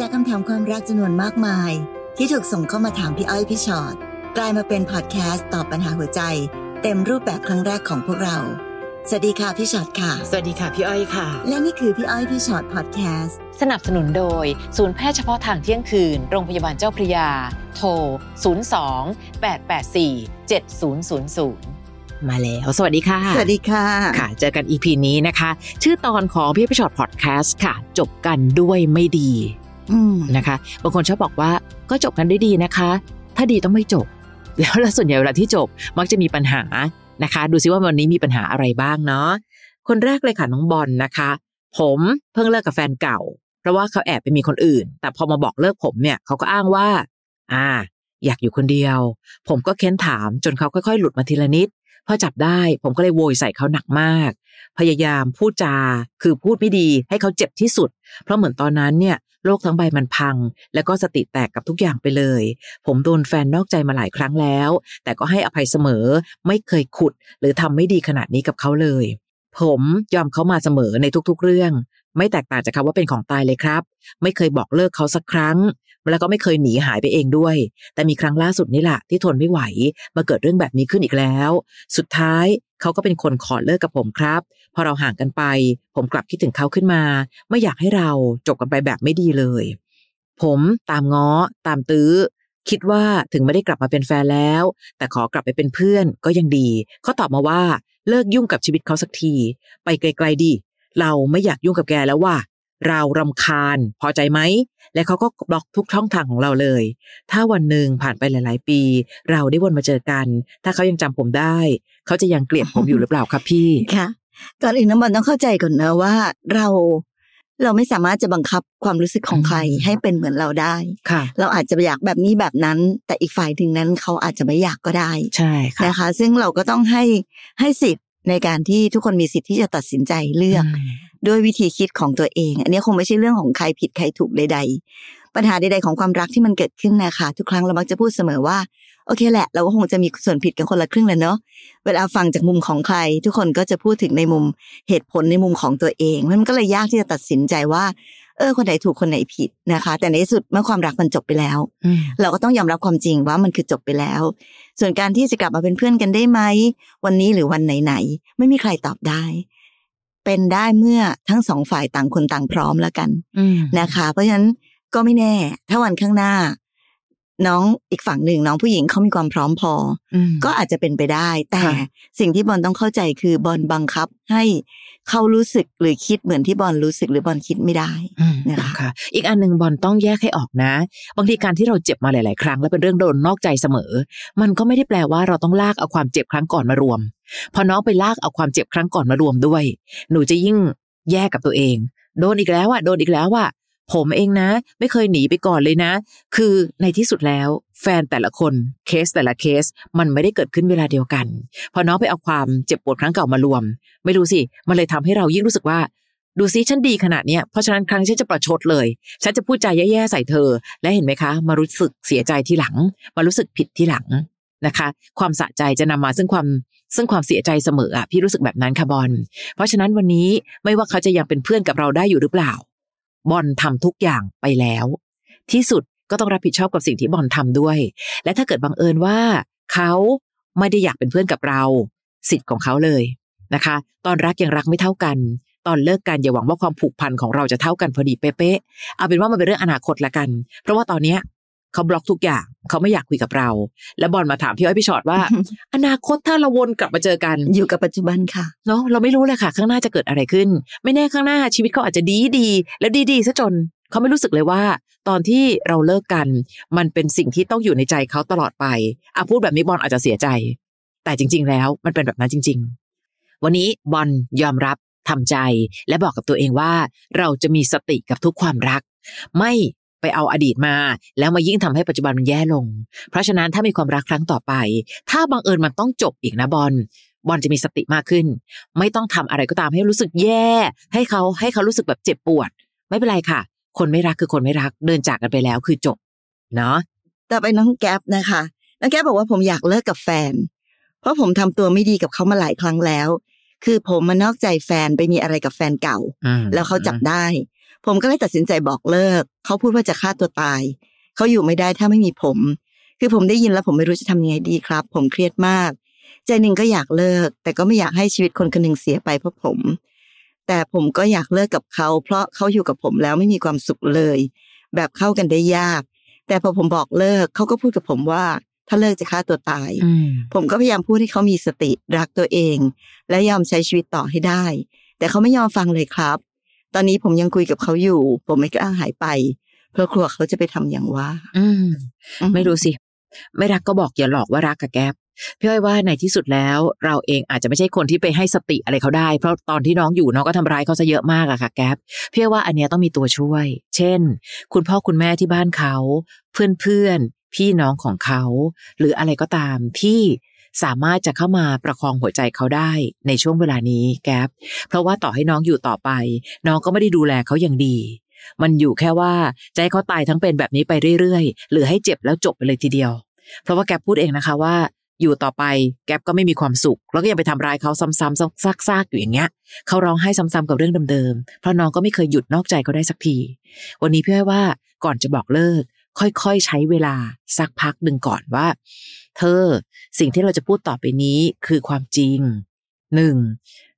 จากคำถามความรักจำนวนมากมาย ที่ถูกส่งเข้ามาถามพี่อ้อยพี่ชอ็อตกลายมาเป็นพอดแคสต์ตอบปัญหาหัวใจ เต็มรูปแบบครั้งแรกของพวกเรา สวัสดีค่ะพี่ชอ็อตค่ะ สวัสดีค่ะพี่อ้อยค่ะ และนี่คือพี่อ้อยพี่ชอ็อตพอดแคสต์สนับสนุนโดย ศูนย์แพทย์เฉพาะทางเที่ยงคืน โรงพยาบาลเจ้าพระยา โทร 02 884 7000มาแล้วสวัสดีค่ะ สวัสดีค่ะ ค่ะ เจอกัน EP นี้นะคะ ชื่อตอนของพี่พี่ชอตพอดแคสต์ค่ะ จบกันด้วยไม่ดีอืม นะคะ บางคนชอบบอกว่าก็จบกันได้ดีนะคะ ถ้าดีต้องไม่จบแล้วแล้วส่วนใหญ่เวลาที่จบมักจะมีปัญหานะคะ ดูซิว่าวันนี้มีปัญหาอะไรบ้างเนาะคนแรกเลยค่ะน้องบอลนะคะ ผมเพิ่งเลิกกับแฟนเก่า เพราะว่าเขาแอบไปมีคนอื่น แต่พอมาบอกเลิกผมเนี่ยเขาก็อ้างว่า อ่า อยากอยู่คนเดียว ผมก็เค้นถามจนเขาค่อยๆ หลุดมาทีละนิดพอจับได้ผมก็เลยโวยใส่เขาหนักมาก พยายามพูดจา คือพูดไม่ดีให้เขาเจ็บที่สุด เพราะเหมือนตอนนั้นเนี่ยโลกทั้งใบมันพัง แล้วก็สติแตกกับทุกอย่างไปเลย ผมโดนแฟนนอกใจมาหลายครั้งแล้ว แต่ก็ให้อภัยเสมอ ไม่เคยขุด หรือทำไม่ดีขนาดนี้กับเขาเลย ผมยอมเขามาเสมอในทุกๆเรื่อง ไม่แตกต่างจากคำว่าเป็นของตายเลยครับ ไม่เคยบอกเลิกเขาสักครั้ง แล้วก็ไม่เคยหนีหายไปเองด้วย แต่มีครั้งล่าสุดนี่แหละที่ทนไม่ไหว มาเกิดเรื่องแบบนี้ขึ้นอีกแล้ว สุดท้ายเขาก็เป็นคนขอเลิกกับผมครับ พอเราห่างกันไป ผมกลับคิดถึงเขาขึ้นมา ไม่อยากให้เราจบกันไปแบบไม่ดีเลย ผมตามง้อ ตามตื้อ คิดว่าถึงไม่ได้กลับมาเป็นแฟนแล้ว แต่ขอกลับไปเป็นเพื่อนก็ยังดี เขาตอบมาว่าเลิกยุ่งกับชีวิตเขาสักที ไปไกล ๆดิเราไม่อยากยุ่งกับแกแล้วว่า เรารำคาญพอใจไหม และเขาก็บล็อกทุกช่องทางของเราเลย ถ้าวันหนึ่งผ่านไปหลาย ๆ ปี เราได้วนมาเจอกัน ถ้าเขายังจำผมได้ เขาจะยังเกลียดผมอยู่หรือเปล่าครับพี่ค่ะก่อนอื่นน้ำบอลต้องเข้าใจก่อนนะว่าเราเราไม่สามารถจะบังคับความรู้สึกของใครอืมให้เป็นเหมือนเราได้ค่ะ เราอาจจะอยากแบบนี้แบบนั้น แต่อีกฝ่ายถึงนั้นเขาอาจจะไม่อยากก็ได้ ใช่ค่ะนะคะ ซึ่งเราก็ต้องให้ให้สิทธิ์ในการที่ทุกคนมีสิทธิ์ที่จะตัดสินใจเลือก ด้วยวิธีคิดของตัวเอง อันนี้คงไม่ใช่เรื่องของใครผิดใครถูกใด ๆ ปัญหาใดๆของความรักที่มันเกิดขึ้นนะคะทุกครั้งเรามักจะพูดเสมอว่าโอเคแหละ เราก็คงจะมีส่วนผิดกันคนละครึ่งแหละเนาะเวลาฟังจากมุมของใคร ทุกคนก็จะพูดถึงในมุมเหตุผลในมุมของตัวเองมันก็เลยยากที่จะตัดสินใจว่าเออคนไหนถูกคนไหนผิดนะคะ แต่ในที่สุดเมื่อความรักมันจบไปแล้วอืมเราก็ต้องยอมรับความจริงว่ามันคือจบไปแล้ว ส่วนการที่จะกลับมาเป็นเพื่อนกันได้ไหมวันนี้หรือวันไหนๆไม่มีใครตอบได้ เป็นได้เมื่อทั้งสองฝ่ายต่างคนต่างพร้อมแล้วกันอืมนะคะ เพราะฉะนั้นก็ไม่แน่ ถ้าวันข้างหน้า น้องอีกฝั่งหนึ่งน้องผู้หญิงเขามีความพร้อมพออืมก็อาจจะเป็นไปได้ แต่ค่ะสิ่งที่บอลต้องเข้าใจคือบอลบังคับให้ เขารู้สึกหรือคิดเหมือนที่บอลรู้สึกหรือบอลคิดไม่ได้อืมนะคะค่ะอีกอันหนึ่งบอลต้องแยกให้ออกนะ บางทีการที่เราเจ็บมาหลาย ๆ ครั้ง แล้วเป็นเรื่องโดนนอกใจเสมอ มันก็ไม่ได้แปลว่าเราต้องลากเอาความเจ็บครั้งก่อนมารวม พอน้องไปลากเอาความเจ็บครั้งก่อนมารวมด้วย หนูจะยิ่งแยกกับตัวเอง โดนอีกแล้วอะโดนอีกแล้วอะ ผมเองนะ ไม่เคยหนีไปก่อนเลยนะ คือในที่สุดแล้ว แฟนแต่ละคนเคสแต่ละเคส มันไม่ได้เกิดขึ้นเวลาเดียวกัน พอน้องไปเอาความเจ็บปวดครั้งเก่ามารวม ไม่รู้สิ มันเลยทำให้เรายิ่งรู้สึกว่า ดูซิฉันดีขนาดเนี้ยเพราะฉะนั้นครั้งฉันจะประชดเลย ฉันจะพูดใจแย่ๆใส่เธอ และเห็นไหมคะ มารู้สึกเสียใจทีหลัง มารู้สึกผิดทีหลังนะคะ ความสะใจจะนำมาซึ่งความซึ่งความเสียใจเสมออะพี่รู้สึกแบบนั้นค่ะบอลเพราะฉะนั้นวันนี้ไม่ว่าเขาจะยังเป็นเพื่อนกับเราได้อยู่หรือเปล่า บอลทำทุกอย่างไปแล้ว ที่สุดก็ต้องรับผิดชอบกับสิ่งที่บอลทำด้วย และถ้าเกิดบังเอิญว่าเขาไม่ได้อยากเป็นเพื่อนกับเรา สิทธิ์ของเขาเลยนะคะ ตอนรักยังรักไม่เท่ากัน ตอนเลิกกันอย่าหวังว่าความผูกพันของเราจะเท่ากันพอดีเป๊ะๆเอาเป็นว่ามันเป็นเรื่องอนาคตละกัน เพราะว่าตอนเนี้ย เขาบล็อกทุกอย่างเขาไม่อยากคุยกับเรา แล้วบอลมาถามพี่อ้อยพี่ชอตว่า อนาคตถ้าเราวนกลับมาเจอกัน อยู่กับปัจจุบันค่ะเนาะเราไม่รู้เลยค่ะ ข้างหน้าจะเกิดอะไรขึ้น ไม่แน่ข้างหน้าชีวิตเขาอาจจะดีดีๆแล้วดีดีๆซะจนเขาไม่รู้สึกเลยว่า ตอนที่เราเลิกกัน มันเป็นสิ่งที่ต้องอยู่ในใจเขาตลอดไปอะพูดแบบนี้บอลอาจจะเสียใจ แต่จริง ๆ แล้วมันเป็นแบบนั้นจริง ๆ วันนี้บอลยอมรับทำใจและบอกกับตัวเองว่า เราจะมีสติกับทุกความรัก ไม่ ไปเอาอดีตมา แล้วมายิ่งทำให้ปัจจุบันมันแย่ลง เพราะฉะนั้นถ้ามีความรักครั้งต่อไป ถ้าบังเอิญมันต้องจบอีกนะบอลบอลจะมีสติมากขึ้น ไม่ต้องทำอะไรก็ตามให้รู้สึกแย่ ให้เขาให้เขารู้สึกแบบเจ็บปวด ไม่เป็นไรค่ะ คนไม่รักคือคนไม่รักเดินจากกันไปแล้วคือจบ เนาะต่อไปน้องแก๊ปนะคะน้องแก๊ปบอกว่าผมอยากเลิกกับแฟน เพราะผมทำตัวไม่ดีกับเขามาหลายครั้งแล้ว คือผมมานอกใจแฟนไปมีอะไรกับแฟนเก่าอืมแล้วเขาจับได้ ผมก็เลยตัดสินใจบอกเลิก เขาพูดว่าจะฆ่าตัวตาย เขาอยู่ไม่ได้ถ้าไม่มีผม คือผมได้ยินแล้วผมไม่รู้จะทำยังไงดีครับ ผมเครียดมาก ใจหนึ่งก็อยากเลิก แต่ก็ไม่อยากให้ชีวิตคนคนหนึ่งเสียไปเพราะผม แต่ผมก็อยากเลิกกับเขา เพราะเขาอยู่กับผมแล้วไม่มีความสุขเลย แบบเข้ากันได้ยาก แต่พอผมบอกเลิกเขาก็พูดกับผมว่าถ้าเลิกจะฆ่าตัวตายอืมผมก็พยายามพูดให้เขามีสติรักตัวเอง และยอมใช้ชีวิตต่อให้ได้ แต่เขาไม่ยอมฟังเลยครับ ตอนนี้ผมยังคุยกับเขาอยู่ ผมไม่กล้าหายไป เพราะกลัวเขาจะไปทำอย่างว่า อืมอืไม่รู้สิ ไม่รักก็บอกอย่าหลอกว่ารักกับแก๊ปพี่อ้อยว่าในที่สุดแล้ว เราเองอาจจะไม่ใช่คนที่ไปให้สติอะไรเขาได้ เพราะตอนที่น้องอยู่น้องก็ทำร้ายเขาซะเยอะมากอะค่ะแก๊ปพี่อ้อยว่าอันเนี้ยต้องมีตัวช่วย เช่น คุณพ่อคุณแม่ที่บ้านเขา เพื่อนเพื่อนๆพี่น้องของเขา หรืออะไรก็ตามที่ สามารถจะเข้ามาประคองหัวใจเขาได้ในช่วงเวลานี้แก๊ปเพราะว่าต่อให้น้องอยู่ต่อไป น้องก็ไม่ได้ดูแลเขาอย่างดี มันอยู่แค่ว่าจะให้เขาตายทั้งเป็นแบบนี้ไปเรื่อยๆ หรือให้เจ็บแล้วจบไปเลยทีเดียว เพราะว่าแกปพูดเองนะคะว่า อยู่ต่อไปแกปก็ไม่มีความสุข แล้วก็ยังไปทำร้ายเขาซ้ำๆซากๆอยู่อย่างเงี้ยเขาร้องไห้ซ้ำๆกับเรื่องเดิมๆเพราะน้องก็ไม่เคยหยุดนอกใจเขาได้สักที วันนี้พี่อ้ว่าก่อนจะบอกเลิก ค่อยๆใช้เวลาสักพักหนึ่งก่อนว่า เธอสิ่งที่เราจะพูดต่อไปนี้คือความจริงหนึ่ง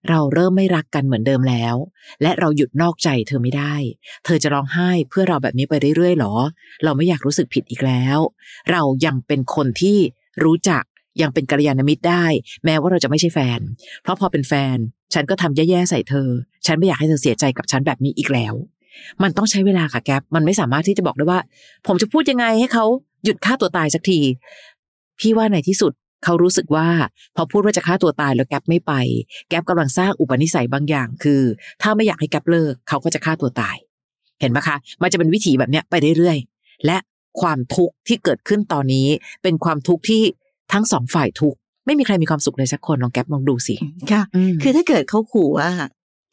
เราเริ่มไม่รักกันเหมือนเดิมแล้ว และเราหยุดนอกใจเธอไม่ได้ เธอจะร้องไห้เพื่อเราแบบนี้ไปเรื่อยๆหรอ เราไม่อยากรู้สึกผิดอีกแล้ว เรายังเป็นคนที่รู้จักยังเป็นกัลยาณมิตรได้ แม้ว่าเราจะไม่ใช่แฟน เพราะพอเป็นแฟน ฉันก็ทำแย่ๆใส่เธอ ฉันไม่อยากให้เธอเสียใจกับฉันแบบนี้อีกแล้ว มันต้องใช้เวลาค่ะแก๊ปมันไม่สามารถที่จะบอกได้ว่า ผมจะพูดยังไงให้เขาหยุดฆ่าตัวตายสักที พี่ว่าในที่สุดเขารู้สึกว่า พอพูดว่าจะฆ่าตัวตายแล้วแก๊ปไม่ไป แก๊ปกำลังสร้างอุปนิสัยบางอย่าง คือ ถ้าไม่อยากให้แก๊ปเลิกเขาก็จะฆ่าตัวตาย เห็นไหมคะ มันจะเป็นวิถีแบบเนี้ยไปเรื่อยๆและความทุกข์ที่เกิดขึ้นตอนนี้เป็นความทุกข์ที่ทั้งสองฝ่ายทุกข์ไม่มีใครมีความสุขเลยสักคนลองแก๊ปลองดูสิ ค่ะ คือถ้าเกิดเขาขู่ว่า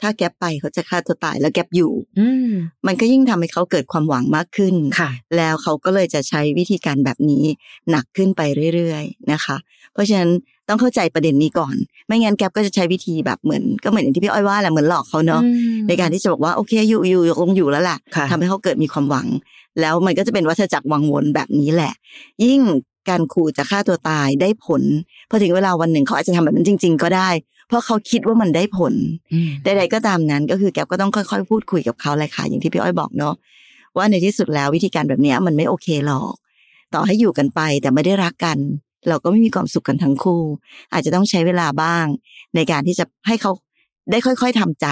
ถ้าแก๊ปไปเขาจะฆ่าตัวตายแล้วแก๊ปอยู่อืมมันก็ยิ่งทำให้เขาเกิดความหวังมากขึ้นค่ะ แล้วเขาก็เลยจะใช้วิธีการแบบนี้หนักขึ้นไปเรื่อยๆนะคะ เพราะฉะนั้นต้องเข้าใจประเด็นนี้ก่อน ไม่งั้นแก๊ปก็จะใช้วิธีแบบเหมือนก็เหมือนอย่างที่พี่อ้อยว่าแหละเหมือนหลอกเขาเนาะในการที่จะบอกว่าโอเคอยู่อยู่คงอยู่แล้วล่ะค่ะทำให้เขาเกิดมีความหวัง แล้วมันก็จะเป็นวัฏจักรวังวนแบบนี้แหละ ยิ่งการขู่จะฆ่าตัวตายได้ผลพอถึงเวลาวันหนึ่งเขาอาจจะทำแบบนั้นจริง ๆ ก็ได้เพ ราะเขาคิดว่ามันได้ผลอืมใดๆก็ตามนั้นก็คือแก๊ปก็ต้องค่อยๆ พูดคุยกับเขาเลยค่ะ อย่างที่พี่อ้อยบอกเนาะว่าในที่สุดแล้ววิธีการแบบเนี้ยมันไม่โอเคหรอก ต่อให้อยู่กันไปแต่ไม่ได้รักกัน เราก็ไม่มีความสุขกันทั้งคู่ อาจจะต้องใช้เวลาบ้าง ในการที่จะให้เขาได้ค่อย ๆทำใจ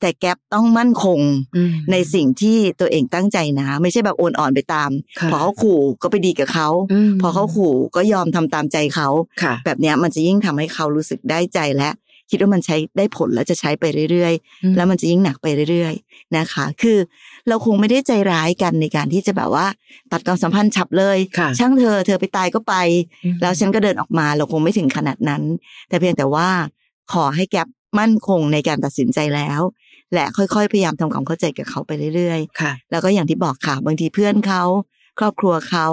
แต่แก๊ปต้องมั่นคงอืมในสิ่งที่ตัวเองตั้งใจนะ ไม่ใช่แบบโอนอ่อนไปตามค่ะพอเขาขู่ก็ไปดีกับเขามพอเขาขู่ก็ยอมทำตามใจเขาค่ะแบบเนี้ยมันจะยิ่งทำให้เขารู้สึกได้ใจและ คิดว่ามันใช้ได้ผลแล้วจะใช้ไปเรื่อยๆ แล้วมันจะยิ่งหนักไปเรื่อยๆนะคะ คือเราคงไม่ได้ใจร้ายกันในการที่จะแบบว่า ตัดความสัมพันธ์ฉับเลยค่ะช่างเธอเธอไปตายก็ไปอืมแล้วฉันก็เดินออกมาเราคงไม่ถึงขนาดนั้น แต่เพียงแต่ว่าขอให้แก๊ปมั่นคงในการตัดสินใจแล้ว และค่อยๆพยายามทำความเข้าใจกับเขาไปเรื่อยๆค่ะแล้วก็อย่างที่บอกค่ะบางทีเพื่อนเขาครอบครัวเขา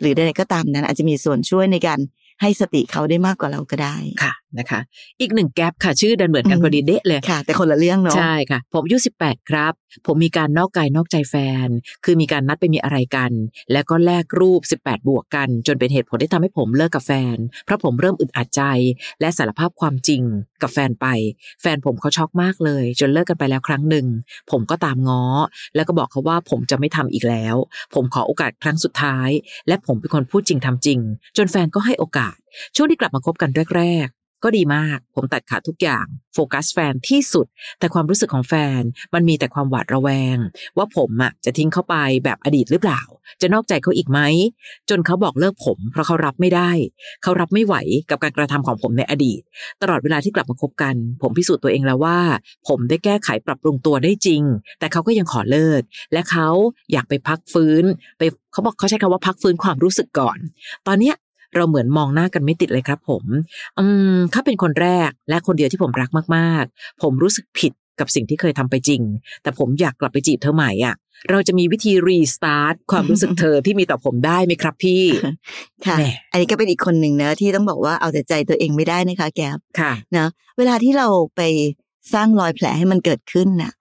หรือใดๆก็ตามนั้นอาจจะมีส่วนช่วยในการให้สติเขาได้มากกว่าเราก็ได้ค่ะนะคะ อีกหนึ่งแกลบค่ะ ชื่อดันเหมือนกันอืมพอดีเดะเลยค่ะ แต่คนละเรื่องเนาะใช่ค่ะ ผมอายุ18ครับ ผมมีการนอกกายนอกใจแฟน คือมีการนัดไปมีอะไรกัน แล้วก็แลกรูป 18 บวกกัน จนเป็นเหตุผลที่ทำให้ผมเลิกกับแฟน เพราะผมเริ่มอึดอัดใจ และสารภาพความจริงกับแฟนไป แฟนผมเขาช็อกมากเลย จนเลิกกันไปแล้วครั้งหนึ่งผมก็ตามง้อ แล้วก็บอกเขาว่าผมจะไม่ทำอีกแล้ว ผมขอโอกาสครั้งสุดท้าย และผมเป็นคนพูดจริงทำจริง จนแฟนก็ให้โอกาส ช่วงที่กลับมาคบกันแรกๆ ก็ดีมาก ผมตัดขาดทุกอย่าง โฟกัสแฟนที่สุด แต่ความรู้สึกของแฟนมันมีแต่ความหวาดระแวง ว่าผมอะจะทิ้งเขาไปแบบอดีตหรือเปล่า จะนอกใจเขาอีกไหม จนเขาบอกเลิกผม เพราะเขารับไม่ได้ เขารับไม่ไหวกับการกระทำของผมในอดีต ตลอดเวลาที่กลับมาคบกัน ผมพิสูจน์ตัวเองแล้วว่า ผมได้แก้ไขปรับปรุงตัวได้จริง แต่เขาก็ยังขอเลิก และเขาอยากไปพักฟื้น ไปเขาบอกเขาใช้คำว่าพักฟื้นความรู้สึกก่อน ตอนเนี้ย เราเหมือนมองหน้ากันไม่ติดเลยครับ ผม อืมเขาเป็นคนแรกและคนเดียวที่ผมรักมากๆ ผมรู้สึกผิดกับสิ่งที่เคยทำไปจริง แต่ผมอยากกลับไปจีบเธอใหม่อะ เราจะมีวิธีรีสตาร์ทความรู้สึกเธอที่มีต่อผมได้ไหมครับพี่ ค่ะแหมอันนี้ก็เป็นอีกคนหนึ่งนะที่ต้องบอกว่าเอาแต่ใจตัวเองไม่ได้นะคะ แก๊ปค่ะนะเวลาที่เราไปสร้างรอยแผลให้มันเกิดขึ้นน่ะ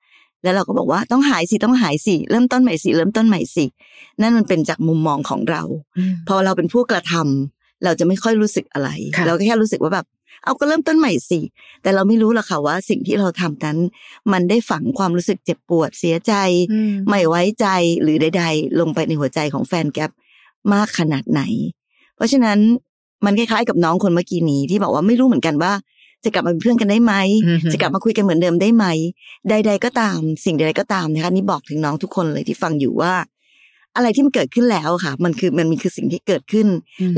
แล้วเราก็บอกว่าต้องหายสิต้องหายสิเริ่มต้นใหม่สิเริ่มต้นใหม่สิ นั่นมันเป็นจากมุมมองของเรา พอเราเป็นผู้กระทำ เราจะไม่ค่อยรู้สึกอะไรค่ะเราก็แค่รู้สึกว่าแบบ เอาก็เริ่มต้นใหม่สิ แต่เราไม่รู้หรอกค่ะว่าสิ่งที่เราทำนั้น มันได้ฝังความรู้สึกเจ็บปวดเสียใจ ไม่ไว้ใจหรือใด ๆ ลงไปในหัวใจของแฟนแก๊ปมากขนาดไหน เพราะฉะนั้นมันคล้ายๆกับน้องคนเมื่อกี้นี้ที่บอกว่าไม่รู้เหมือนกันว่า จะกลับมาเป็นเพื่อนกันได้ไหมอือฮึจะกลับมาคุยกันเหมือนเดิมได้ไหม ใด ๆ ก็ตาม สิ่งใดๆก็ตามนะคะนี่บอกถึงน้องทุกคนเลยที่ฟังอยู่ว่า อะไรที่มันเกิดขึ้นแล้วค่ะ มันคือมันมีคือสิ่งที่เกิดขึ้น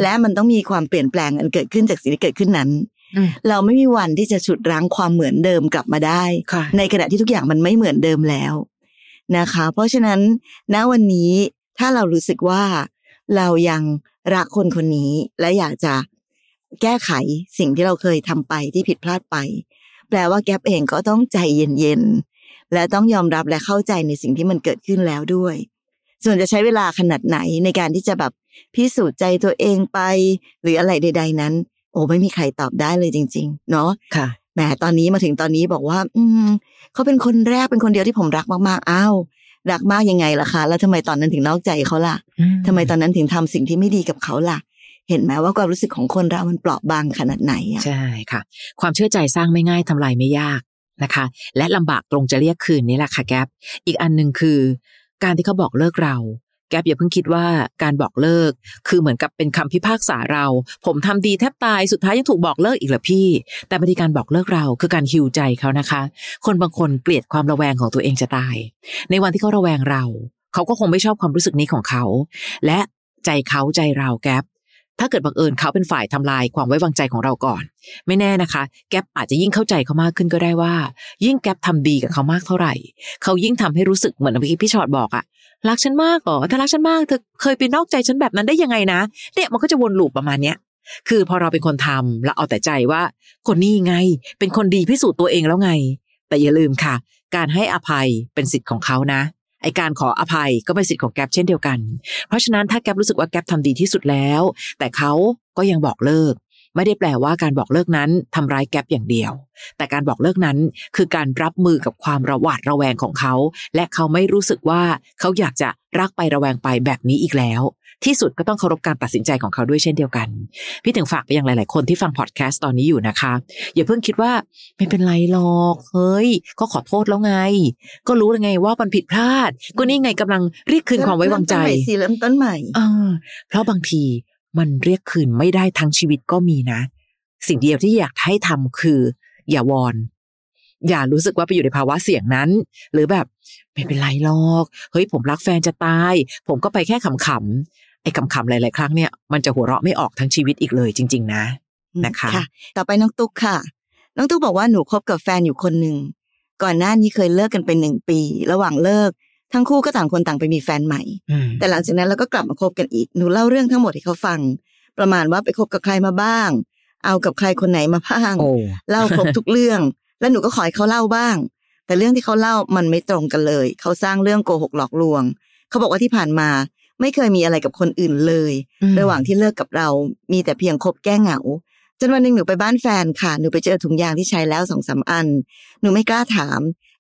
และมันต้องมีความเปลี่ยนแปลงอันเกิดขึ้นจากสิ่งที่เกิดขึ้นนั้นอืมเราไม่มีวันที่จะฉุดรั้งความเหมือนเดิมกลับมาได้ค่ะในขณะที่ทุกอย่างมันไม่เหมือนเดิมแล้วนะคะ เพราะฉะนั้นณวันนี้ถ้าเรารู้สึกว่าเรายังรักคนคนนี้และอยากจะแก้ไขสิ่งที่เราเคยทำไปที่ผิดพลาดไป แปลว่าแก๊ปเองก็ต้องใจเย็นๆและต้องยอมรับและเข้าใจในสิ่งที่มันเกิดขึ้นแล้วด้วย ส่วนจะใช้เวลาขนาดไหนในการที่จะแบบพิสูจน์ใจตัวเองไป หรืออะไรใด ๆ นั้น โอ้ไม่มีใครตอบได้เลยจริง ๆ เนาะค่ะแหมตอนนี้มาถึงตอนนี้บอกว่า อืมเขาเป็นคนแรกเป็นคนเดียวที่ผมรักมากๆอ้าวรักมากยังไงล่ะคะแล้วทำไมตอนนั้นถึงนอกใจเขาล่ะทำไมตอนนั้นถึงทำสิ่งที่ไม่ดีกับเขาล่ะ เห็นไหมว่าความรู้สึกของคนเรามันเปราะบางขนาดไหนอะใช่ค่ะ ความเชื่อใจสร้างไม่ง่ายทำลายไม่ยากนะคะ และลำบากตรงจะเรียกคืนนี่แหละค่ะแก๊ปอีกอันหนึ่งคือ การที่เขาบอกเลิกเรา แก๊ปอย่าเพิ่งคิดว่าการบอกเลิก คือเหมือนกับเป็นคำพิพากษาเรา ผมทำดีแทบตายสุดท้ายยังถูกบอกเลิกอีกเหรอพี่ แต่บางทีการบอกเลิกเราคือการฮิวใจเขานะคะ คนบางคนเกลียดความระแวงของตัวเองจะตาย ในวันที่เขาระแวงเรา เขาก็คงไม่ชอบความรู้สึกนี้ของเขา และใจเขาใจเราแก๊ป ถ้าเกิดบังเอิญเขาเป็นฝ่ายทำลายความไว้วางใจของเราก่อน ไม่แน่นะคะ แก๊ปอาจจะยิ่งเข้าใจเขามากขึ้นก็ได้ว่า ยิ่งแก๊ปทำดีกับเขามากเท่าไหร่ เขายิ่งทำให้รู้สึกเหมือนเมื่อกี้พี่ชอดบอกอะรักฉันมากเหรอถ้ารักฉันมากเธอเคยไปนอกใจฉันแบบนั้นได้ยังไงนะเนี่ยมันก็จะวนลูปประมาณเนี้ยคือพอเราเป็นคนทำเราเอาแต่ใจว่า คนนี้ไง เป็นคนดีพิสูจน์ตัวเองแล้วไง แต่อย่าลืมค่ะ การให้อภัยเป็นสิทธิ์ของเขานะ ไอการขออภัยก็เป็นสิทธิ์ของแก๊ปเช่นเดียวกัน เพราะฉะนั้นถ้าแก๊ปรู้สึกว่าแก๊ปทำดีที่สุดแล้ว แต่เขาก็ยังบอกเลิก ไม่ได้แปลว่าการบอกเลิกนั้นทำร้ายแก๊ปอย่างเดียว แต่การบอกเลิกนั้นคือการรับมือกับความระหวาดระแวงของเขา และเขาไม่รู้สึกว่าเขาอยากจะรักไประแวงไปแบบนี้อีกแล้ว ที่สุดก็ต้องเคารพการตัดสินใจของเขาด้วยเช่นเดียวกัน พี่ถึงฝากไปยังหลาย ๆ คนที่ฟังพอดแคสต์ตอนนี้อยู่นะคะ อย่าเพิ่งคิดว่าไม่เป็นไรหรอกเฮ้ยก็ขอโทษแล้วไง ก็รู้แล้วไงว่ามันผิดพลาด ก็นี่ไงกำลังเรียกคืนความไว้วางใจเริ่มต้นใหม่สิเริ่มต้นใหม่เออเพราะบางทีมันเรียกคืนไม่ได้ทั้งชีวิตก็มีนะ สิ่งเดียวที่อยากให้ทำคือ อย่าวอนอย่ารู้สึกว่าไปอยู่ในภาวะเสี่ยงนั้น หรือแบบไม่เป็นไรหรอก เฮ้ยผมรักแฟนจะตาย ผมก็ไปแค่ขำๆ ไอ้ขำๆหลายๆครั้งเนี่ยมันจะหัวเราะไม่ออกทั้งชีวิตอีกเลยจริง ๆ นะนะคะต่อไปน้องตุ๊กค่ะ น้องตุ๊กบอกว่าหนูคบกับแฟนอยู่คนหนึ่งก่อนหน้านี้เคยเลิกกันไปหนึ่งปี ระหว่างเลิก ทั้งคู่ก็ต่างคนต่างไปมีแฟนใหม่อืมแต่หลังจากนั้นเราก็กลับมาคบกันอีกหนูเล่าเรื่องทั้งหมดให้เขาฟัง ประมาณว่าไปคบกับใครมาบ้าง เอากับใครคนไหนมาบ้างโอ้เล่าครบทุกเรื่อง แล้วหนูก็ขอให้เขาเล่าบ้าง แต่เรื่องที่เขาเล่ามันไม่ตรงกันเลย เขาสร้างเรื่องโกหกหลอกลวง เขาบอกว่าที่ผ่านมา ไม่เคยมีอะไรกับคนอื่นเลยอืมระหว่างที่เลิกกับเรา มีแต่เพียงคบแก้เหงา จนวันหนึ่งหนูไปบ้านแฟนค่ะ หนูไปเจอถุงยางที่ใช้แล้วสองสามอัน หนูไม่กล้าถาม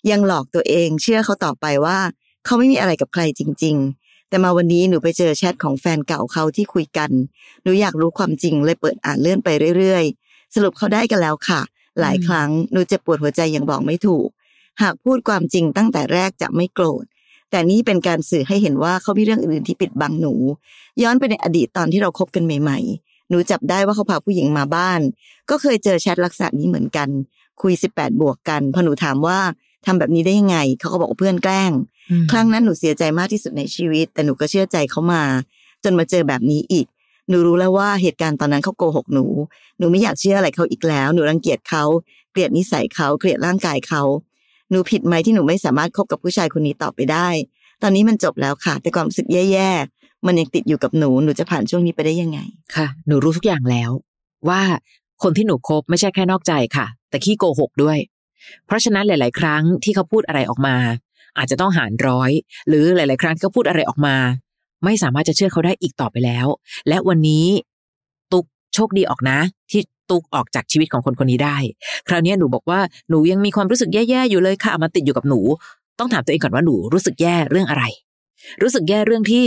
ยังหลอกตัวเอง เชื่อเขาต่อไปว่า เขาไม่มีอะไรกับใครจริง ๆ แต่มาวันนี้หนูไปเจอแชทของแฟนเก่าเขาที่คุยกัน หนูอยากรู้ความจริงเลยเปิดอ่านเลื่อนไปเรื่อยๆ สรุปเขาได้กันแล้วค่ะ หลายอืมครั้งหนูเจ็บปวดหัวใจอย่างบอกไม่ถูก หากพูดความจริงตั้งแต่แรกจะไม่โกรธ แต่นี่เป็นการสื่อให้เห็นว่าเขามีเรื่องอื่นที่ปิดบังหนู ย้อนไปในอดีตตอนที่เราคบกันใหม่ ๆ หนูจับได้ว่าเขาพาผู้หญิงมาบ้าน ก็เคยเจอแชทลักษณะนี้เหมือนกัน คุย 18 บวกกันพอหนูถามว่าทำแบบนี้ได้ยังไง เขาก็บอกว่าเพื่อนแกล้งอืมครั้งนั้นหนูเสียใจมากที่สุดในชีวิต แต่หนูก็เชื่อใจเขามา จนมาเจอแบบนี้อีก หนูรู้แล้วว่าเหตุการณ์ตอนนั้นเขาโกหกหนู หนูไม่อยากเชื่ออะไรเขาอีกแล้ว หนูรังเกียจเขา เกลียดนิสัยเขา เกลียดร่างกายเขา หนูผิดไหมที่หนูไม่สามารถคบกับผู้ชายคนนี้ต่อไปได้ ตอนนี้มันจบแล้วค่ะ แต่ความรู้สึกแย่ๆมันยังติดอยู่กับหนูหนูจะผ่านช่วงนี้ไปได้ยังไงค่ะ หนูรู้ทุกอย่างแล้ว ว่าคนที่หนูคบไม่ใช่แค่นอกใจค่ะ แต่ขี้โกหกด้วย เพราะฉะนั้นหลาย ๆ ครั้งที่เขาพูดอะไรออกมา อาจจะต้องหารร้อย หรือหลาย ๆ ครั้งที่เขาพูดอะไรออกมา ไม่สามารถจะเชื่อเขาได้อีกต่อไปแล้ว และวันนี้ ตุกโชคดีออกนะ ที่ ตุกออกจากชีวิตของคนคนนี้ได้ คราวนี้หนูบอกว่าหนูยังมีความรู้สึกแย่ๆอยู่เลยค่ะมาติดอยู่กับหนู ต้องถามตัวเองก่อนว่าหนูรู้สึกแย่เรื่องอะไร รู้สึกแย่เรื่องที่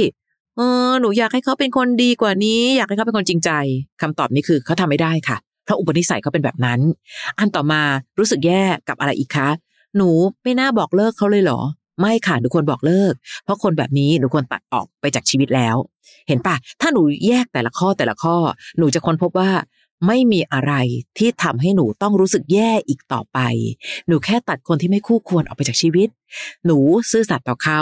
เออหนูอยากให้เขาเป็นคนดีกว่านี้ อยากให้เขาเป็นคนจริงใจคำตอบนี้คือเขาทำไม่ได้ค่ะ เพราะอุปนิสัยเขาเป็นแบบนั้น อันต่อมารู้สึกแย่กับอะไรอีกคะ หนูไม่น่าบอกเลิกเขาเลยเหรอ ไม่ค่ะหนูควรบอกเลิก เพราะคนแบบนี้หนูควรตัดออกไปจากชีวิตแล้ว เห็นปะถ้าหนูแยกแต่ละข้อแต่ละข้อ หนูจะค้นพบว่า ไม่มีอะไรที่ทำให้หนูต้องรู้สึกแย่อีกต่อไป หนูแค่ตัดคนที่ไม่คู่ควรออกไปจากชีวิต หนูซื่อสัตย์ต่อเขา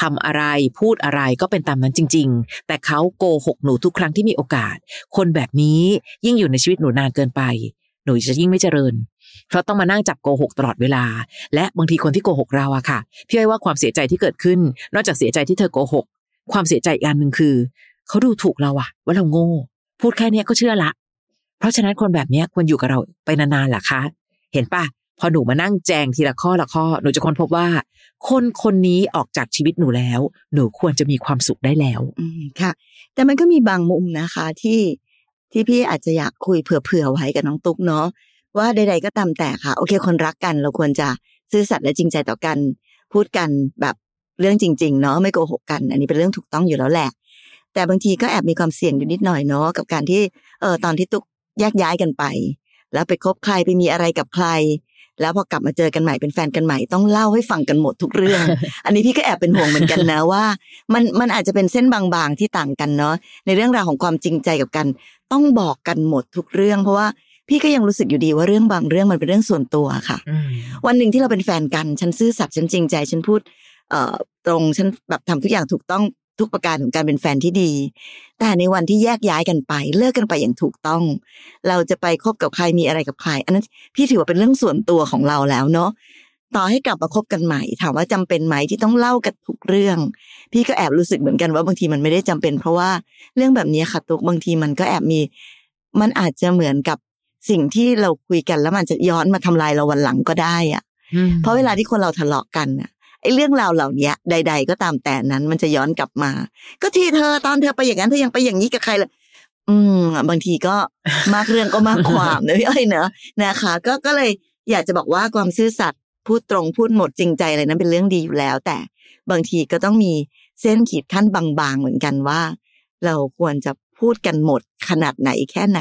ทำอะไรพูดอะไรก็เป็นตามนั้นจริง ๆ แต่เขาโกหกหนูทุกครั้งที่มีโอกาส คนแบบนี้ยิ่งอยู่ในชีวิตหนูนานเกินไป หนูจะยิ่งไม่เจริญ เพราะต้องมานั่งจับโกหกตลอดเวลา และบางทีคนที่โกหกเราอะค่ะพี่อ้อยว่าความเสียใจที่เกิดขึ้น นอกจากเสียใจที่เธอโกหก ความเสียใจอีกอันหนึ่งคือ เขาดูถูกเราอะว่าเราโง่ พูดแค่นี้ก็เชื่อละ ราะฉะนั้นคนแบบนี้ควรอยู่กับเราไปนานๆล่ะคะ เห็นปะพอหนูมานั่งแจงทีละข้อละข้อ หนูจะค้นพบว่า คนคนนี้ออกจากชีวิตหนูแล้ว หนูควรจะมีความสุขได้แล้วค่ะ แต่มันก็มีบางมุมนะคะที่ที่พี่อาจจะอยากคุยเผื่อๆไว้กับน้องตุ๊กเนาะว่าใด ๆ ก็ตามแต่ค่ะ โอเค คนรักกัน เราควรจะซื่อสัตย์และจริงใจต่อกัน พูดกันแบบเรื่องจริง ๆ เนาะไม่โกหกกัน อันนี้เป็นเรื่องถูกต้องอยู่แล้วแหละ แต่บางทีก็แอบมีความเสี่ยงอยู่นิดหน่อยเนาะกับการที่เออตอนที่ตุ๊ก แยกย้ายกันไป แล้วไปคบใครไปมีอะไรกับใคร แล้วพอกลับมาเจอกันใหม่เป็นแฟนกันใหม่ต้องเล่าให้ฟังกันหมดทุกเรื่อง อันนี้พี่ก็แอบเป็นห่วงเหมือนกันนะว่า มันมันอาจจะเป็นเส้นบางๆที่ต่างกันเนาะในเรื่องราวของความจริงใจกับกัน ต้องบอกกันหมดทุกเรื่อง เพราะว่าพี่ก็ยังรู้สึกอยู่ดีว่าเรื่องบางเรื่องมันเป็นเรื่องส่วนตัวค่ะ วันหนึ่งที่เราเป็นแฟนกัน ฉันซื่อสัตย์ฉันจริงใจ ฉันพูด เอ่อตรงฉันแบบทำทุกอย่างถูกต้อง ทุกประการของการเป็นแฟนที่ดี แต่ในวันที่แยกย้ายกันไป เลิกกันไปอย่างถูกต้อง เราจะไปคบกับใครมีอะไรกับใคร อันนั้นพี่ถือว่าเป็นเรื่องส่วนตัวของเราแล้วเนาะต่อให้กลับมาคบกันใหม่ ถามว่าจำเป็นไหมที่ต้องเล่ากันทุกเรื่อง พี่ก็แอบรู้สึกเหมือนกันว่าบางทีมันไม่ได้จำเป็น เพราะว่าเรื่องแบบนี้ค่ะตุกบางทีมันก็แอบมี มันอาจจะเหมือนกับสิ่งที่เราคุยกันแล้วมันจะย้อนมาทำลายเราวันหลังก็ได้อะเพราะเวลาที่คนเราทะเลาะกันน่ะ ไอ้เรื่องราวเหล่านี้ใด ๆ ก็ตามแต่นั้นมันจะย้อนกลับมา ก็ที่เธอตอนเธอไปอย่างนั้นเธอยังไปอย่างนี้กับใครเลยอืม บางทีก็มากเรื่องก็มากความนะพี่อ้อยเนอะนะคะ ก็ก็เลยอยากจะบอกว่าความซื่อสัตย์พูดตรงพูดหมดจริงใจอะไรนั้นเป็นเรื่องดีอยู่แล้ว แต่บางทีก็ต้องมีเส้นขีดขั้นบางๆเหมือนกันว่า เราควรจะพูดกันหมดขนาดไหนแค่ไหน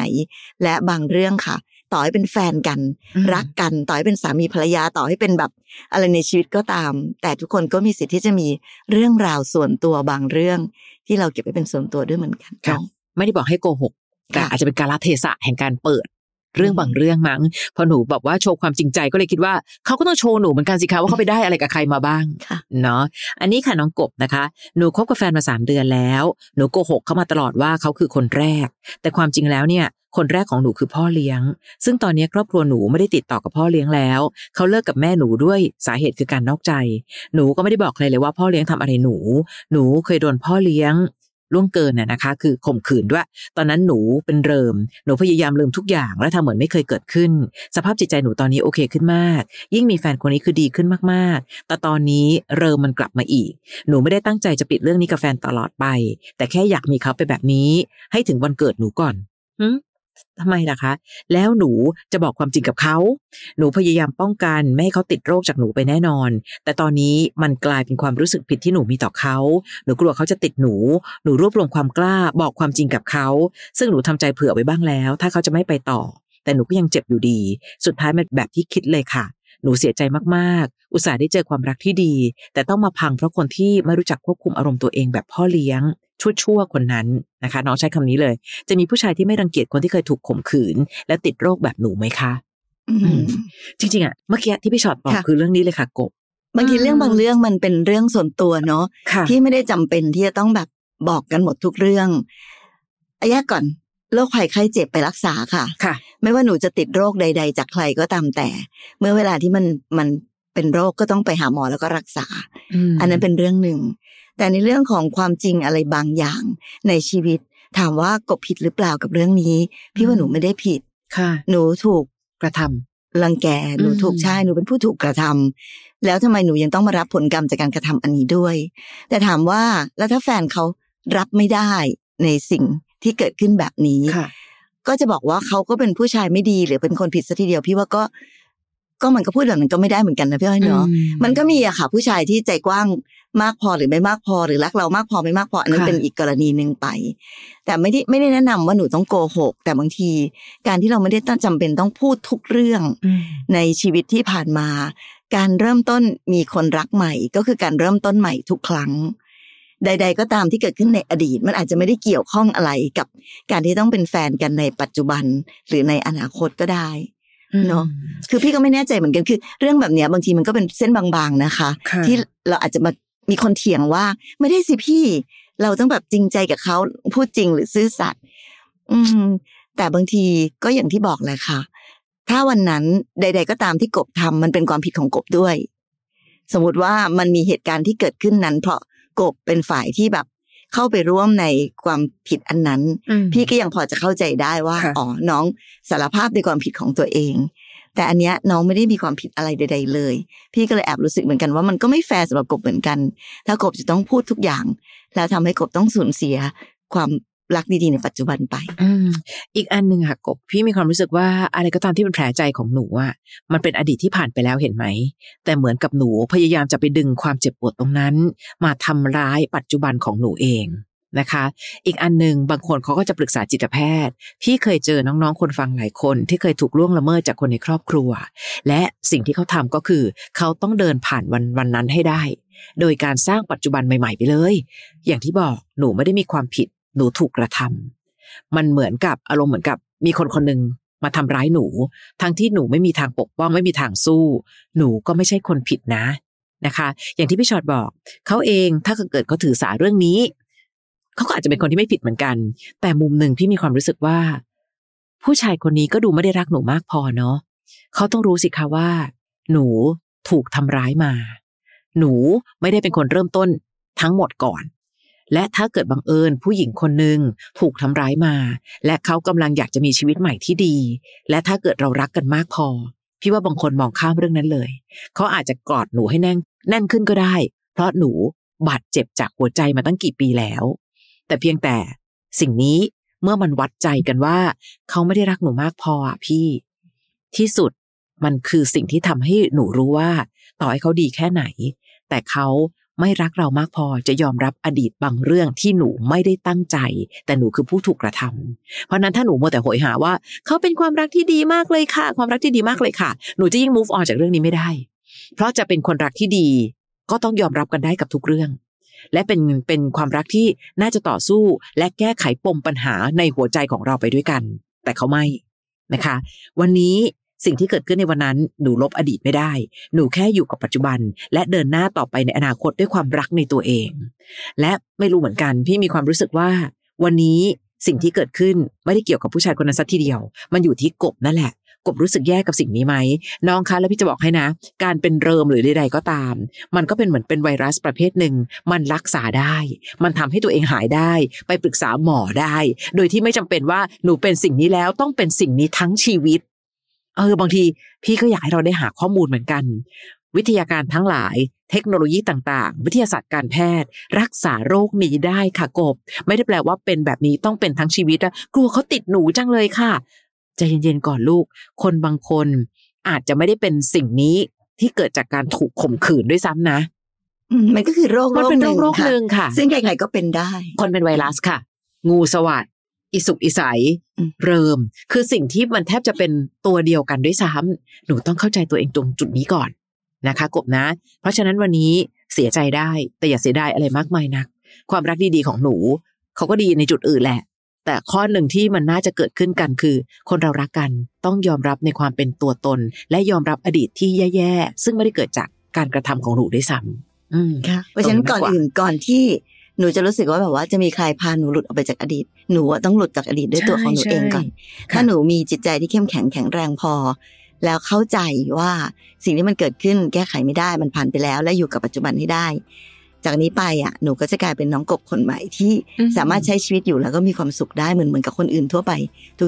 และบางเรื่องค่ะ ต่อให้เป็นแฟนกันอืมรักกันต่อให้เป็นสามีภรรยาต่อให้เป็นแบบ อะไรในชีวิตก็ตาม แต่ทุกคนก็มีสิทธิ์ที่จะมีเรื่องราวส่วนตัวบางเรื่อง ที่เราเก็บไว้เป็นส่วนตัวด้วยเหมือนกันครับเนาะไม่ได้บอกให้โกหกแต่ค่ะอาจจะเป็นการละเทศะแห่งการเปิดเรื่องอืมบางเรื่องมั้งพอหนูบอกว่าโชว์ความจริงใจก็เลยคิดว่าเขาก็ต้องโชว์หนูเหมือนกันสิคะว่าเขาไปได้อะไรกับใครมาบ้างค่ะเนาะอันนี้ค่ะน้องกบนะคะ หนูคบกับแฟนมาสามเดือนแล้ว หนูโกหกเขามาตลอดว่าเขาคือคนแรก แต่ความจริงแล้วเนี่ย คนแรกของหนูคือพ่อเลี้ยง ซึ่งตอนนี้ครอบครัวหนูไม่ได้ติดต่อกับพ่อเลี้ยงแล้ว เขาเลิกกับแม่หนูด้วยสาเหตุคือการนอกใจ หนูก็ไม่ได้บอกใครเลยว่าพ่อเลี้ยงทำอะไรหนู หนูเคยโดนพ่อเลี้ยงล่วงเกินน่ะนะคะ คือข่มขืนด้วย ตอนนั้นหนูเป็นเริม หนูพยายามลืมทุกอย่างและทำเหมือนไม่เคยเกิดขึ้น สภาพจิตใจหนูตอนนี้โอเคขึ้นมาก ยิ่งมีแฟนคนนี้คือดีขึ้นมากๆ แต่ตอนนี้เริมมันกลับมาอีก หนูไม่ได้ตั้งใจจะปิดเรื่องนี้กับแฟนตลอดไป แต่แค่อยากมีเขาไปแบบนี้ ให้ถึงวันเกิดหนูก่อนหึ ทำไมล่ะคะ แล้วหนูจะบอกความจริงกับเขา หนูพยายามป้องกันไม่ให้เขาติดโรคจากหนูไปแน่นอน แต่ตอนนี้มันกลายเป็นความรู้สึกผิดที่หนูมีต่อเขา หนูกลัวเขาจะติดหนู หนูรวบรวมความกล้าบอกความจริงกับเขา ซึ่งหนูทำใจเผื่อไว้บ้างแล้ว ถ้าเขาจะไม่ไปต่อ แต่หนูก็ยังเจ็บอยู่ดี สุดท้ายมันแบบที่คิดเลยค่ะ หนูเสียใจมากๆ อุตส่าห์ได้เจอความรักที่ดี แต่ต้องมาพังเพราะคนที่ไม่รู้จักควบคุมอารมณ์ตัวเองแบบพ่อเลี้ยงชั่วๆคนนั้นนะคะ น้องใช้คำนี้เลย จะมีผู้ชายที่ไม่รังเกียจคนที่เคยถูกข่มขืน และติดโรคแบบหนูไหมคะอืมจริงๆอะเมื่อกี้ที่พี่ชอตบอกค่ะคือเรื่องนี้เลยค่ะกบบางทีเรื่องบางเรื่องมันเป็นเรื่องส่วนตัวเนาะค่ะที่ไม่ได้จำเป็นที่จะต้องแบบบอกกันหมดทุกเรื่องอาแยกก่อน โรคภัยไข้เจ็บไปรักษาค่ะค่ะ ไม่ว่าหนูจะติดโรคใด ๆ จากใครก็ตามแต่ เมื่อเวลาที่มันมันเป็นโรคก็ต้องไปหาหมอแล้วก็รักษา อันนั้นเป็นเรื่องหนึ่ง แต่ในเรื่องของความจริงอะไรบางอย่างในชีวิต ถามว่ากบผิดหรือเปล่ากับเรื่องนี้ พี่ว่าหนูไม่ได้ผิดค่ะ หนูถูกกระทำรังแกหนูอืมถูกใช่หนูเป็นผู้ถูกกระทำแล้วทำไมหนูยังต้องมารับผลกรรมจากการกระทำอันนี้ด้วย แต่ถามว่าแล้วถ้าแฟนเขารับไม่ได้ในสิ่ง ที่เกิดขึ้นแบบนี้ค่ะก็จะบอกว่าเขาก็เป็นผู้ชายไม่ดีหรือเป็นคนผิดซะทีเดียวพี่ว่าก็ ก็มันก็พูดแบบนั้นก็ไม่ได้เหมือนกันนะพี่อ้อยเนาะมันก็มีอะค่ะ ผู้ชายที่ใจกว้างมากพอหรือไม่มากพอหรือรักเรามากพอไม่มากพออันนั้นเป็นอีกกรณีหนึ่งไป แต่ไม่ได้ไม่ได้แนะนำว่าหนูต้องโกหก แต่บางที การที่เราไม่ได้ต้องจำเป็นต้องพูดทุกเรื่องในชีวิตที่ผ่านมา การเริ่มต้นมีคนรักใหม่ ก็คือการเริ่มต้นใหม่ทุกครั้ง ใด ๆ ก็ตามที่เกิดขึ้นในอดีต มันอาจจะไม่ได้เกี่ยวข้องอะไรกับ การที่ต้องเป็นแฟนกันในปัจจุบันหรือในอนาคตก็ได้เนาะคือพี่ก็ไม่แน่ใจเหมือนกันคือ เรื่องแบบเนี้ยบางทีมันก็เป็นเส้นบางๆนะคะ ที่เราอาจจะมามีคนเถียงว่าไม่ได้สิพี่ เราต้องแบบจริงใจกับเขาพูดจริงหรือซื่อสัตย์อืม แต่บางทีก็อย่างที่บอกแหละค่ะ ถ้าวันนั้นใด ๆ ก็ตามที่กบทำมันเป็นความผิดของกบด้วย สมมติว่ามันมีเหตุการณ์ที่เกิดขึ้นนั้น เพราะ กบเป็นฝ่ายที่แบบเข้าไปร่วมในความผิดอันนั้น พี่ก็ยังพอจะเข้าใจได้ว่าอ๋อน้องสารภาพในความผิดของตัวเอง แต่อันเนี้ยน้องไม่ได้มีความผิดอะไรใด ๆ เลย พี่ก็เลยแอบรู้สึกเหมือนกันว่ามันก็ไม่แฟร์สำหรับกบเหมือนกัน ถ้ากบจะต้องพูดทุกอย่าง แล้วทำให้กบต้องสูญเสียความ รักดีๆในปัจจุบันไปอืมอีกอันหนึ่งค่ะกบพี่มีความรู้สึกว่าอะไรก็ตามที่เป็นแผลใจของหนูอะมันเป็นอดีตที่ผ่านไปแล้วเห็นไหม แต่เหมือนกับหนูพยายามจะไปดึงความเจ็บปวดตรงนั้น มาทำร้ายปัจจุบันของหนูเองนะคะ อีกอันหนึ่งบางคนเขาก็จะปรึกษาจิตแพทย์ พี่เคยเจอน้องๆ คนฟังหลายคน ที่เคยถูกล่วงละเมิดจากคนในครอบครัว และสิ่งที่เขาทำก็คือ เขาต้องเดินผ่านวันวันนั้นให้ได้ โดยการสร้างปัจจุบันใหม่ ๆ ไปเลย อย่างที่บอกหนูไม่ได้มีความผิด หนูถูกกระทำมันเหมือนกับอารมณ์เหมือนกับมีคนคนหนึ่งมาทำร้ายหนู ทั้งที่หนูไม่มีทางปกป้องไม่มีทางสู้ หนูก็ไม่ใช่คนผิดนะนะคะ อย่างที่พี่ชอดบอกเขาเองถ้าเกิดเขาถือสาเรื่องนี้เขาก็อาจจะเป็นคนที่ไม่ผิดเหมือนกัน แต่มุมหนึ่งพี่มีความรู้สึกว่า ผู้ชายคนนี้ก็ดูไม่ได้รักหนูมากพอเนาะเขาต้องรู้สิคะว่า หนูถูกทำร้ายมา หนูไม่ได้เป็นคนเริ่มต้นทั้งหมดก่อน และถ้าเกิดบังเอิญผู้หญิงคนหนึ่งถูกทำร้ายมา และเขากำลังอยากจะมีชีวิตใหม่ที่ดี และถ้าเกิดเรารักกันมากพอ พี่ว่าบางคนมองข้ามเรื่องนั้นเลย เขาอาจจะกอดหนูให้แน่นแน่นขึ้นก็ได้ เพราะหนูบาดเจ็บจากหัวใจมาตั้งกี่ปีแล้ว แต่เพียงแต่สิ่งนี้เมื่อมันวัดใจกันว่า เขาไม่ได้รักหนูมากพออะพี่ ที่สุดมันคือสิ่งที่ทำให้หนูรู้ว่า ต่อให้เขาดีแค่ไหน แต่เขา ไม่รักเรามากพอจะยอมรับอดีตบางเรื่องที่หนูไม่ได้ตั้งใจ แต่หนูคือผู้ถูกกระทำเพราะนั้นถ้าหนูมัวแต่โหยหาว่า เขาเป็นความรักที่ดีมากเลยค่ะ ความรักที่ดีมากเลยค่ะ หนูจะยิ่ง move on จากเรื่องนี้ไม่ได้ เพราะจะเป็นคนรักที่ดี ก็ต้องยอมรับกันได้กับทุกเรื่อง และเป็นเป็นความรักที่น่าจะต่อสู้และแก้ไขปมปัญหาในหัวใจของเราไปด้วยกัน แต่เขาไม่นะคะ วันนี้ สิ่งที่เกิดขึ้นในวันนั้นหนูลบอดีตไม่ได้ หนูแค่อยู่กับปัจจุบัน และเดินหน้าต่อไปในอนาคตด้วยความรักในตัวเอง และไม่รู้เหมือนกันพี่มีความรู้สึกว่า วันนี้สิ่งที่เกิดขึ้นไม่ได้เกี่ยวกับผู้ชายคนนั้นสักทีเดียว มันอยู่ที่กบนั่นแหละกบรู้สึกแย่กับสิ่งนี้ไหมน้องคะแล้วพี่จะบอกให้นะ การเป็นเริมหรือใดๆก็ตาม มันก็เป็นเหมือนเป็นไวรัสประเภทหนึ่ง มันรักษาได้ มันทำให้ตัวเองหายได้ ไปปรึกษาหมอได้ โดยที่ไม่จำเป็นว่าหนูเป็นสิ่งนี้แล้วต้องเป็นสิ่งนี้ทั้งชีวิต เออบางทีพี่ก็อยากให้เราได้หาข้อมูลเหมือนกัน วิทยาการทั้งหลาย เทคโนโลยีต่างๆ วิทยาศาสตร์การแพทย์ รักษาโรคนี้ได้ค่ะกบ ไม่ได้แปลว่าเป็นแบบนี้ต้องเป็นทั้งชีวิตอะกลัวเขาติดหนูจังเลยค่ะใจเย็นๆก่อนลูก คนบางคนอาจจะไม่ได้เป็นสิ่งนี้ที่เกิดจากการถูกข่มขืนด้วยซ้ำนะมันก็คือโรคมันเป็นโรคโรคหนึ่งค่ะ ซึ่งใครๆก็เป็นได้ คนเป็นไวรัสค่ะ งูสวัสด อิสุกอิสัยเริมคือสิ่งที่มันแทบจะเป็นตัวเดียวกันด้วยซ้ำหนูต้องเข้าใจตัวเองตรงจุดนี้ก่อนนะคะ กบนะ เพราะฉะนั้นวันนี้เสียใจได้แต่อย่าเสียดายอะไรมากมายนัก ความรักดีๆของหนู เขาก็ดีในจุดอื่นแหละ แต่ข้อหนึ่งที่มันน่าจะเกิดขึ้นกันคือ คนเรารักกันต้องยอมรับในความเป็นตัวตน และยอมรับอดีตที่แย่ๆซึ่งไม่ได้เกิดจากการกระทำของหนูด้วยซ้ำอืมค่ะเพราะฉะนั้นก่อนอื่นก่อนที่ หนูจะรู้สึกว่าแบบว่าจะมีใครพาหนูหลุดออกไปจากอดีต หนูต้องหลุดจากอดีตด้วยตัวของหนูเองก่อน ถ้าหนูมีจิตใจที่เข้มแข็งแข็งแรงพอ แล้วเข้าใจว่าสิ่งที่มันเกิดขึ้นแก้ไขไม่ได้มันผ่านไปแล้ว และอยู่กับปัจจุบันให้ได้ จากนี้ไปอะหนูก็จะกลายเป็นน้องกบคนใหม่ที่สามารถใช้ชีวิตอยู่แล้วก็มีความสุขได้เหมือนเหมือนกับคนอื่นทั่วไป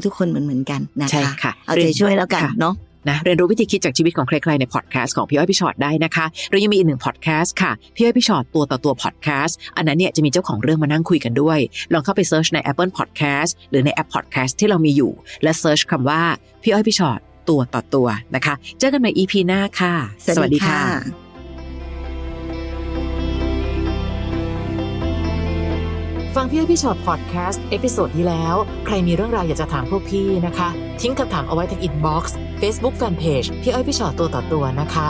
ทุกๆ คนเหมือนเหมือนกันนะคะเอาใจช่วยแล้วกันเนาะ นะเรียนรู้วิธีคิดจากชีวิตของใครๆในพอดแคสต์ของพี่อ้อยพี่ฉอดได้นะคะเรายังมีอีกหนึ่งพอดแคสต์ค่ะพี่อ้อยพี่ฉอดตัวต่อตัวพอดแคสต์อันนั้นเนี่ยจะมีเจ้าของเรื่องมานั่งคุยกันด้วย ลองเข้าไป search ใน Apple Podcast หรือในแอปพอดแคสต์ที่เรามีอยู่ และ search คำว่าพี่อ้อยพี่ฉอดตัวต่อตัวนะคะ เจอกันใหม่ EP หน้าค่ะ ฟังพี่อ้อยพี่ฉอดพอดแคสต์ episode ที่แล้ว ใครมีเรื่องราวอยากจะถามพวกพี่นะคะ ทิ้งคำถามเอาไว้ที่ inbox เฟซบุ๊กแฟนเพจพี่อ้อยพี่ฉอดตัวต่อตัวนะคะ